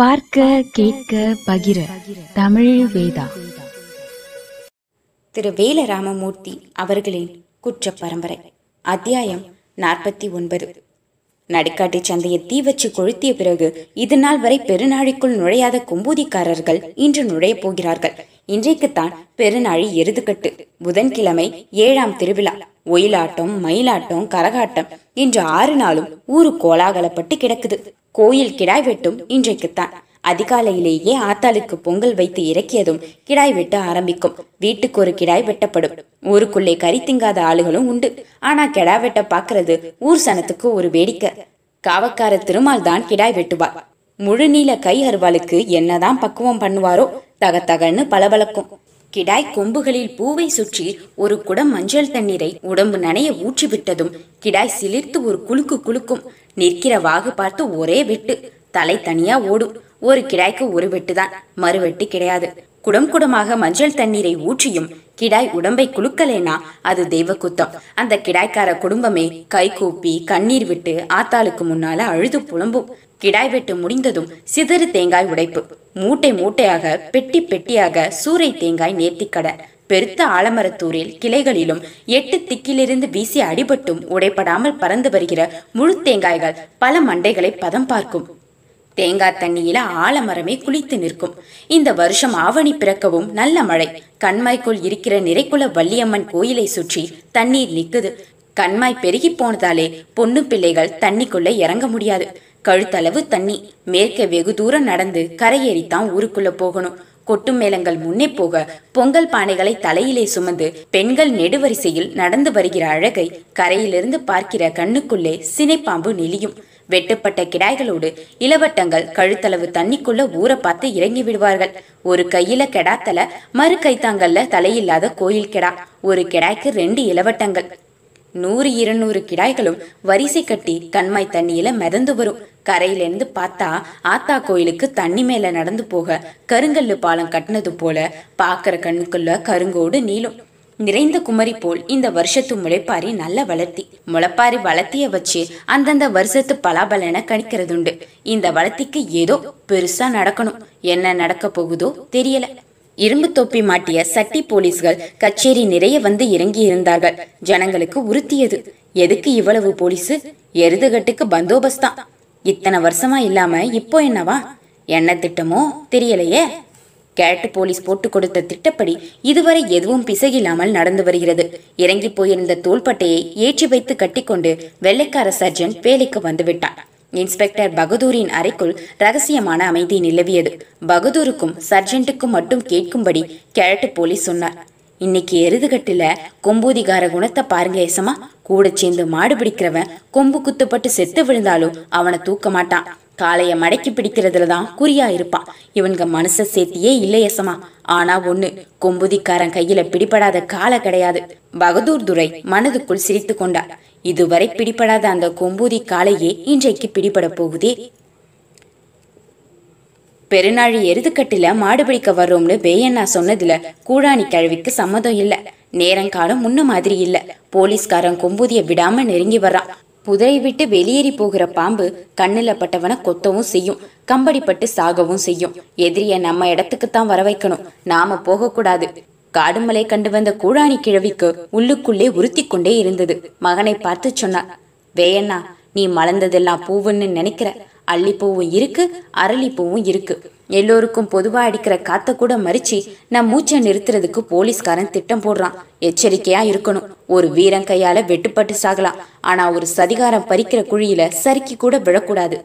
பார்க்க கேட்க பகிர. தமிழ் வேதா. திரு வேல ராமமூர்த்தி அவர்களின் குற்ற பரம்பரை அத்தியாயம் நாற்பத்தி ஒன்பது. நடுக்காட்டு சந்தையை தீ வச்சு கொளுத்திய பிறகு இது நாள் வரை பெருநாழிக்குள் நுழையாத கொம்பூதிக்காரர்கள் இன்று நுழையப் போகிறார்கள். இன்றைக்குத்தான் பெருநாழி எருதுகட்டு. புதன்கிழமை ஏழாம் திருவிழா. ஒயிலாட்டம் மயிலாட்டம் கரகாட்டம். இன்று ஆறு நாளும் ஊரு கோலாகலப்பட்டு கிடக்குது. கோயில் கிடாய் வெட்டும் இன்றைக்குத்தான். அதிகாலையிலேயே ஆத்தாளுக்கு பொங்கல் வைத்து இறக்கியதும் கிடாய் வெட்ட ஆரம்பிக்கும். வீட்டுக்கு ஒரு கிடாய் வெட்டப்படும். ஊருக்குள்ளே கறி திங்காத ஆளுகளும் உண்டு. ஆனா கிடா வெட்ட பாக்குறது ஊர் சனத்துக்கு ஒரு வேடிக்கை. காவக்கார திருமால் தான் கிடாய் வெட்டுவார். முழு நீள கை அருவாளுக்கு என்னதான் பக்குவம் பண்ணுவாரோ தக தகன்னு பளபளக்கும். கிடாய் கொம்புகளில் பூவை சுற்றி ஒரு குடம் மஞ்சள் தண்ணீரை உடம்பு நனைய ஊற்றி விட்டதும் கிடாய் சிலிர்த்து ஒரு குலுக்கு குலுக்கும். நிற்கிற வாகு பார்த்து ஒரே வெட்டு. தலை தனியா ஓடும் ஒரு கிடாய்க்கு ஒரு வெட்டுதான். மறுவெட்டு கிடையாது. குடம் குடமாக மஞ்சள் தண்ணீரை ஊற்றியும் கிடாய் உடம்பை குலுக்கலேனா? அது தெய்வ குத்தம் அந்த கிடாய்க்கார குடும்பமே கை கூப்பி கண்ணீர் விட்டு ஆத்தாளுக்கு முன்னால அழுது புலம்பும். கிடாய் வெட்டு முடிந்ததும் சிதறு தேங்காய் உடைப்பு. மூட்டை மூட்டையாக பெட்டி பெட்டியாக சூறை தேங்காய் நேர்த்திக்கடை. பெருத்த ஆலமரத்தூரில் கிளைகளிலும் எட்டு திக்கிலிருந்து வீசி அடிபட்டும் உடைப்படாமல் பறந்து வருகிற முழு தேங்காய்கள் பல மண்டைகளை பதம் பார்க்கும். தேங்காய் தண்ணியில ஆலமரமே குளித்து நிற்கும். இந்த வருஷம் ஆவணி பிறக்கவும் நல்ல மழை. கண்மாய்க்குள் இருக்கிற நிறைக்குல வள்ளியம்மன் கோயிலை சுற்றி தண்ணீர் நிக்குது கண்மாய் பெருகி போனதாலே பொண்ணு பிள்ளைகள் தண்ணிக்குள்ள இறங்க முடியாது. கழுத்தளவு தண்ணி. மேற்கே வெகு தூரம் நடந்து கரையேறித்தான் ஊருக்குள்ள போகணும். கொட்டு மேளங்கள் முன்னே போக பொங்கல் பானைகளை தலையிலே சுமந்து பெண்கள் நெடுவரிசையில் நடந்து வருகிற அழகை கரையிலிருந்து பார்க்கிற கண்ணுக்குள்ளே சினைப்பாம்பு நெளியும். வெட்டுப்பட்ட கிடாய்களோடு இளவட்டங்கள் கழுத்தளவு தண்ணிக்குள்ள ஊற பார்த்து இறங்கி விடுவார்கள். ஒரு கையில கெடாத்தல மறு கைத்தாங்கல்ல தலையில்லாத கோயில் கெடா. ஒரு கிடாய்க்கு ரெண்டு இளவட்டங்கள். நூறு இருநூறு கிடாய்களும் வரிசை கட்டி கண்மாய் தண்ணியில மிதந்து வரும். கரையிலிருந்து பார்த்தா ஆத்தா கோயிலுக்கு தண்ணி மேல நடந்து போக கருங்கல்லு பாலம் கட்டினது போல பாக்குற கண்ணுக்குள்ள கருங்கோடு நீளும். நிறைந்த குமரி போல் இந்த வருஷத்து முளைப்பாரி நல்ல வளர்த்தி. முளைப்பாரி வளர்த்திய வச்சு அந்தந்த வருஷத்து பலாபலனை கணிக்கிறதுண்டு. இந்த வளர்த்திக்கு ஏதோ பெருசா நடக்கணும். என்ன நடக்க போகுதோ தெரியல. இரும்பு தொப்பி மாட்டிய சட்டி போலீஸ்கள் கச்சேரி நிறைய வந்து இறங்கி இருந்தார்கள் ஜனங்களுக்கு உறுத்தியது. எதுக்கு இவ்வளவு போலீஸு? எருதுகட்டுக்கு பந்தோபஸ்தான். இத்தனை வருஷமா இல்லாம இப்போ என்னவா? என்ன திட்டமோ தெரியலையே. கேட்டு போலீஸ் போட்டு கொடுத்த திட்டப்படி இதுவரை எதுவும் பிசகில்லாமல் நடந்து வருகிறது. இறங்கி போயிருந்த தோள்பட்டையை ஏற்றி வைத்து கட்டிக்கொண்டு வெள்ளைக்கார சர்ஜன் வேலைக்கு வந்துவிட்டான் இன்ஸ்பெக்டர் பகதூரின் அறைக்குள் ரகசியமான அமைதி நிலவியது. பகதூருக்கும் சர்ஜென்ட்டுக்கும் மட்டும் கேட்கும்படி கிழட்டு போலீஸ் சொன்னார். இன்னைக்கு எருதுகட்டுல கொம்பூதிகார குணத்தை பாருங்க ஏசமா கூட சேர்ந்து மாடு பிடிக்கிறவன் கொம்பு குத்துப்பட்டு செத்து விழுந்தாலும் அவனை தூக்க மாட்டான். காளைய மடக்கி பிடிக்கிறதுல தான் குறியா இருப்பான் இவனுங்க மனச சேர்த்தியே இல்லையசமா ஆனா ஒண்ணு கொம்புதிக்காரன் கையில பிடிபடாத காலை கிடையாது. பகதூர் துரை மனதுக்குள் சிரித்து கொண்டார் இதுவரை பிடிபடாத அந்த கொம்பூதி காளையே இன்றைக்கு பிடிபட போகுதே. பெருநாழி எருதுக்கட்டில மாடு பிடிக்க வர்றோம்னு வேயண்ணா சொன்னதுல கூழாணி கிழவிக்கு சம்மதம் இல்ல. நேரங்காலம் முன்ன மாதிரி இல்ல. போலீஸ்காரன் கொம்பூதிய விடாம நெருங்கி வர்றான். புதரை விட்டு வெளியேறி போகிற பாம்பு கண்ணுல பட்டவன கொத்தவும் செய்யும் கம்படிப்பட்டு சாகவும் செய்யும். எதிரிய நம்ம இடத்துக்குத்தான் வர வைக்கணும். நாம போகக்கூடாது காடுமலை கண்டு வந்த கூழாணி கிழவிக்கு உள்ளுக்குள்ளே உறுத்தி கொண்டே இருந்தது. மகனை பார்த்து சொன்னார் வேயண்ணா நீ மலர்ந்ததெல்லாம் பூவுன்னு நினைக்கிற. அல்லிப்பூவும் இருக்கு அரளிப்பூவும் இருக்கு. எல்லோருக்கும் பொதுவா அடிக்கிற காத்த கூட மறிச்சு நம் மூச்சை நிறுத்துறதுக்கு போலீஸ்காரன் திட்டம் போடுறான். எச்சரிக்கையா இருக்கணும். ஒரு வீரன் கையால வெட்டுப்பட்டு சாகலாம். ஆனா ஒரு சதிகாரம் பறிக்கிற குழியில சறுக்கி கூட விழக்கூடாது.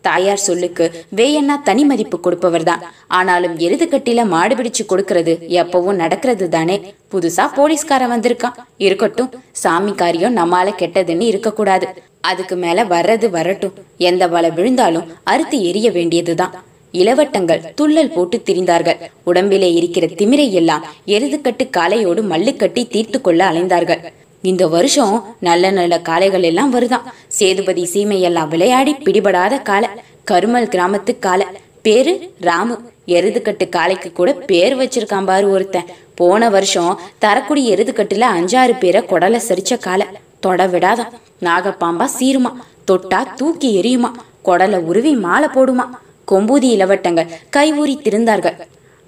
தாயார் சொல்லுக்கு வேயண்ணா தனி மதிப்பு கொடுப்பவர் தான் ஆனாலும் எருது கட்டில மாடு பிடிச்சு கொடுக்கறது எப்பவும் நடக்கிறது தானே. புதுசா போலீஸ்காரன் வந்திருக்கான். இருக்கட்டும் சாமி காரியம் நம்மால கெட்டதுன்னு இருக்கக்கூடாது. அதுக்கு மேல வர்றது வரட்டும். எந்த வலை விழுந்தாலும் அறுத்து எரிய வேண்டியதுதான். இளவட்டங்கள் துள்ளல் போட்டு திரிந்தார்கள். உடம்பிலே இருக்கிற திமிரை எல்லாம் எருதுக்கட்டு காளையோடு மல்லுக்கட்டி தீர்த்து கொள்ள அலைந்தார்கள். இந்த வருஷம் நல்ல நல்ல காளைகள் எல்லாம் வருதான் சேதுபதி சீமையெல்லாம் விளையாடி பிடிபடாத காளை கருமல் கிராமத்து காளை பேரு ராமு. எருதுக்கட்டு காளைக்கு கூட பேர் வச்சிருக்கான் பாரு ஒருத்தன். போன வருஷம் தரக்குடி எருதுக்கட்டுல அஞ்சாறு பேரை குடலை சரிச்ச காளை. தொட விடாதான் நாகப்பாம்பா சீருமா. தொட்டா தூக்கி எரியுமா குடலை உருவி மாலை போடுமா. கொம்பூதி இளவட்டங்கள் கைவூறி திருந்தார்கள்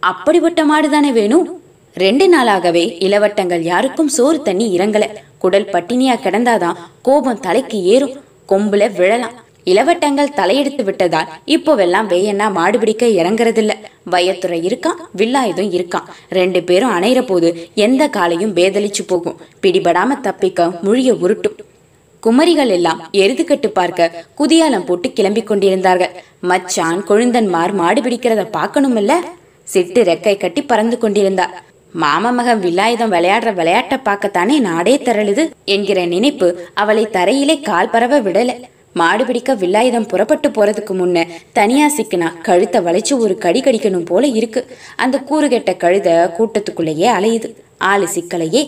அப்படிப்பட்ட மாடுதானே வேணும் ரெண்டு நாளாகவே இளவட்டங்கள் யாருக்கும் சோறு தண்ணி இறங்கல. குடல் பட்டினியா கிடந்தாதான் கோபம் தலைக்கு ஏறும். கொம்புல விழலாம். இளவட்டங்கள் தலையெடுத்து விட்டதால் இப்போவெல்லாம் வேயண்ணா மாடு பிடிக்க இறங்குறதில்ல. வயத்துறை இருக்கான் வில்லாயுதம் இருக்கான். ரெண்டு பேரும் அணையிற போது எந்த காலையும் பேதலிச்சு போகும். பிடிபடாம தப்பிக்க முழிய உருட்டும். குமரிகள் எல்லாம் எருதுகட்டு பார்க்க குதியாலம் போட்டு கிளம்பிக் கொண்டிருந்தார்கள். மச்சான் கொழுந்தன்மார் மாடு பிடிக்கிறத பார்க்கணுமில்ல? சிட்டு ரெக்கை கட்டி பறந்து கொண்டிருந்தார். மாமமகன் வில்லாயுதம் விளையாடுற விளையாட்டை பார்க்கத்தானே நாடே திரளுது என்கிற நினைப்பு அவளை தரையிலே கால் பரவ விடல. மாடு பிடிக்க வில்லாயுதம் புறப்பட்டு போறதுக்கு முன்ன தனியா சிக்கினா கழுத்தை வளைச்சு ஒரு கடி கடிக்கணும் போல இருக்கு. அந்த கூறுகெட்ட கழுத கூட்டத்துக்குள்ளேயே அலையுது. ஆளு சிக்கலையே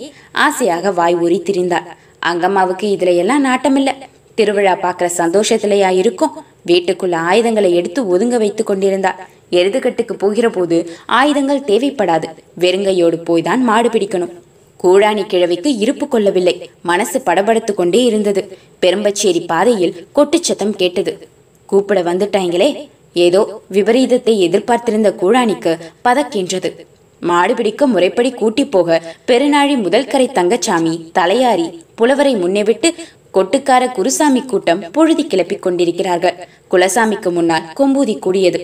ஆசையாக வாய் ஊறி திரிந்தாள் அங்கம்மாவுக்கு இதுல எல்லாம் நாட்டமில்ல. திருவிழா பார்க்குற சந்தோஷத்திலேயா இருக்கும் வீட்டுக்குள்ள ஆயுதங்களை எடுத்து ஒதுங்க வைத்து கொண்டிருந்தாள் எருதுகட்டுக்கு போகிற போது ஆயுதங்கள் தேவைப்படாது. வெறுங்கையோடு போய்தான் மாடு பிடிக்கணும். கூழாணி கிழவிக்கு இருப்பு கொள்ளவில்லை. மனசு படபடுத்து கொண்டே இருந்தது. பெரும்பச்சேரி பாதையில் கொட்டுச்சத்தம் கேட்டது. கூப்பிட வந்துட்டாங்களே ஏதோ விபரீதத்தை எதிர்பார்த்திருந்த கூழாணிக்கு பதக்கின்றது. மாடு பிடிக்க முறைப்படி கூட்டி போக பெருநாழி முதல்கரை தங்கச்சாமி தலையாரி புலவரை முன்னேவிட்டு கொட்டுக்கார குருசாமி கூட்டம் பொழுதி கிளப்பிக் கொண்டிருக்கிறார்கள். குலசாமிக்கு முன்னால் கொம்பூதி கூடியது.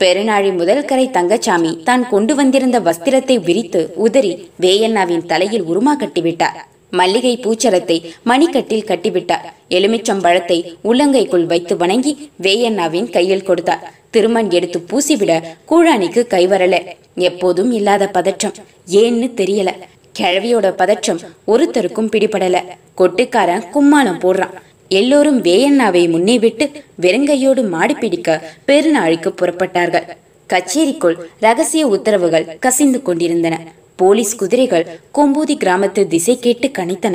பெருநாழி முதல்கரை தங்கச்சாமி தான் கொண்டு வந்திருந்த வஸ்திரத்தை விரித்து உதறி வேயண்ணாவின் தலையில் உருமா கட்டிவிட்டார். மல்லிகை பூச்சரத்தை மணிக்கட்டில் கட்டிவிட்டார். எலுமிச்சம்பழத்தை உள்ளங்கைக்குள் வைத்து வணங்கி வேயண்ணாவின் கையில் கொடுத்தார். திருமண் எடுத்து பூசிவிட கூழாணிக்கு கைவரல. எப்போதும் இல்லாத பதற்றம். ஏன்னு தெரியல. கிழவியோட பதற்றம் ஒருத்தருக்கும் பிடிபடல. கொட்டுக்காரன் கும்மாளம் போடுறான். எல்லோரும் வேயண்ணாவை முன்னே விட்டு வெறுங்கையோடு மாடு பிடிக்க பெருநாளுக்கு புறப்பட்டார்கள். கச்சேரிக்குள் ரகசிய உத்தரவுகள் கசிந்து கொண்டிருந்தன. போலீஸ் குதிரைகள் கொம்பூதி கிராமத்து திசை கேட்டு கணித்தன.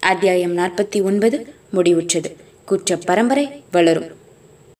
அத்தியாயம் நாற்பத்தி ஒன்பது முடிவுற்றது. குற்ற பரம்பரை வளரும்.